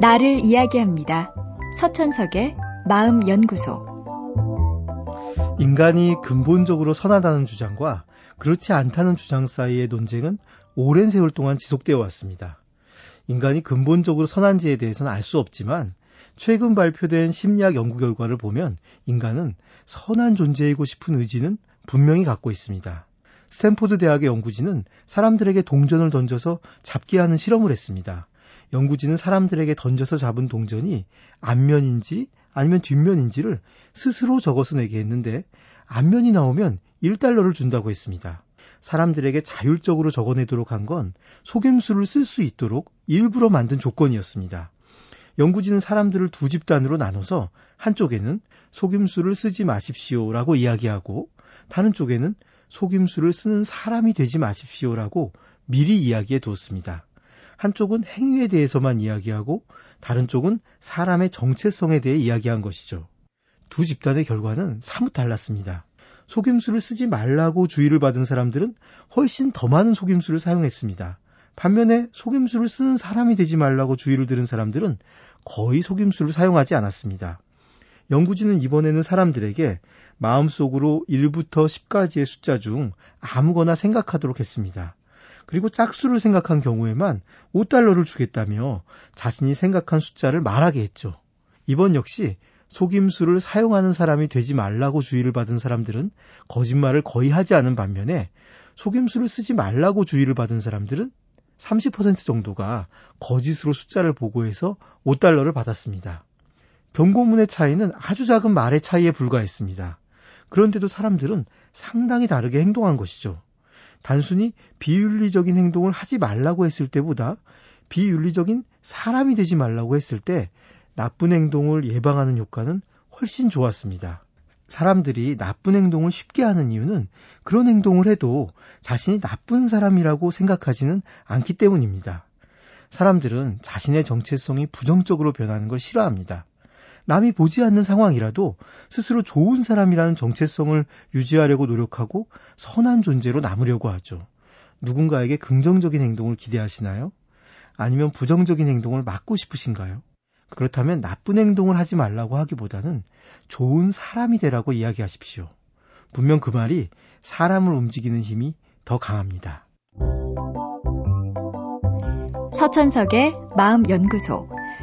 나를 이야기합니다. 서천석의 마음연구소. 인간이 근본적으로 선하다는 주장과 그렇지 않다는 주장 사이의 논쟁은 오랜 세월 동안 지속되어 왔습니다. 인간이 근본적으로 선한지에 대해서는 알 수 없지만 최근 발표된 심리학 연구 결과를 보면 인간은 선한 존재이고 싶은 의지는 분명히 갖고 있습니다. 스탠포드 대학의 연구진은 사람들에게 동전을 던져서 잡게 하는 실험을 했습니다. 연구진은 사람들에게 던져서 잡은 동전이 앞면인지 아니면 뒷면인지를 스스로 적어서 내게 했는데 앞면이 나오면 1달러를 준다고 했습니다. 사람들에게 자율적으로 적어내도록 한 건 속임수를 쓸 수 있도록 일부러 만든 조건이었습니다. 연구진은 사람들을 두 집단으로 나눠서 한쪽에는 속임수를 쓰지 마십시오라고 이야기하고 다른 쪽에는 속임수를 쓰는 사람이 되지 마십시오라고 미리 이야기해 두었습니다. 한쪽은 행위에 대해서만 이야기하고 다른 쪽은 사람의 정체성에 대해 이야기한 것이죠. 두 집단의 결과는 사뭇 달랐습니다. 속임수를 쓰지 말라고 주의를 받은 사람들은 훨씬 더 많은 속임수를 사용했습니다. 반면에 속임수를 쓰는 사람이 되지 말라고 주의를 들은 사람들은 거의 속임수를 사용하지 않았습니다. 연구진은 이번에는 사람들에게 마음속으로 1부터 10까지의 숫자 중 아무거나 생각하도록 했습니다. 그리고 짝수를 생각한 경우에만 5달러를 주겠다며 자신이 생각한 숫자를 말하게 했죠. 이번 역시 속임수를 사용하는 사람이 되지 말라고 주의를 받은 사람들은 거짓말을 거의 하지 않은 반면에 속임수를 쓰지 말라고 주의를 받은 사람들은 30% 정도가 거짓으로 숫자를 보고해서 5달러를 받았습니다. 경고문의 차이는 아주 작은 말의 차이에 불과했습니다. 그런데도 사람들은 상당히 다르게 행동한 것이죠. 단순히 비윤리적인 행동을 하지 말라고 했을 때보다 비윤리적인 사람이 되지 말라고 했을 때 나쁜 행동을 예방하는 효과는 훨씬 좋았습니다. 사람들이 나쁜 행동을 쉽게 하는 이유는 그런 행동을 해도 자신이 나쁜 사람이라고 생각하지는 않기 때문입니다. 사람들은 자신의 정체성이 부정적으로 변하는 걸 싫어합니다. 남이 보지 않는 상황이라도 스스로 좋은 사람이라는 정체성을 유지하려고 노력하고 선한 존재로 남으려고 하죠. 누군가에게 긍정적인 행동을 기대하시나요? 아니면 부정적인 행동을 막고 싶으신가요? 그렇다면 나쁜 행동을 하지 말라고 하기보다는 좋은 사람이 되라고 이야기하십시오. 분명 그 말이 사람을 움직이는 힘이 더 강합니다. 서천석의 마음연구소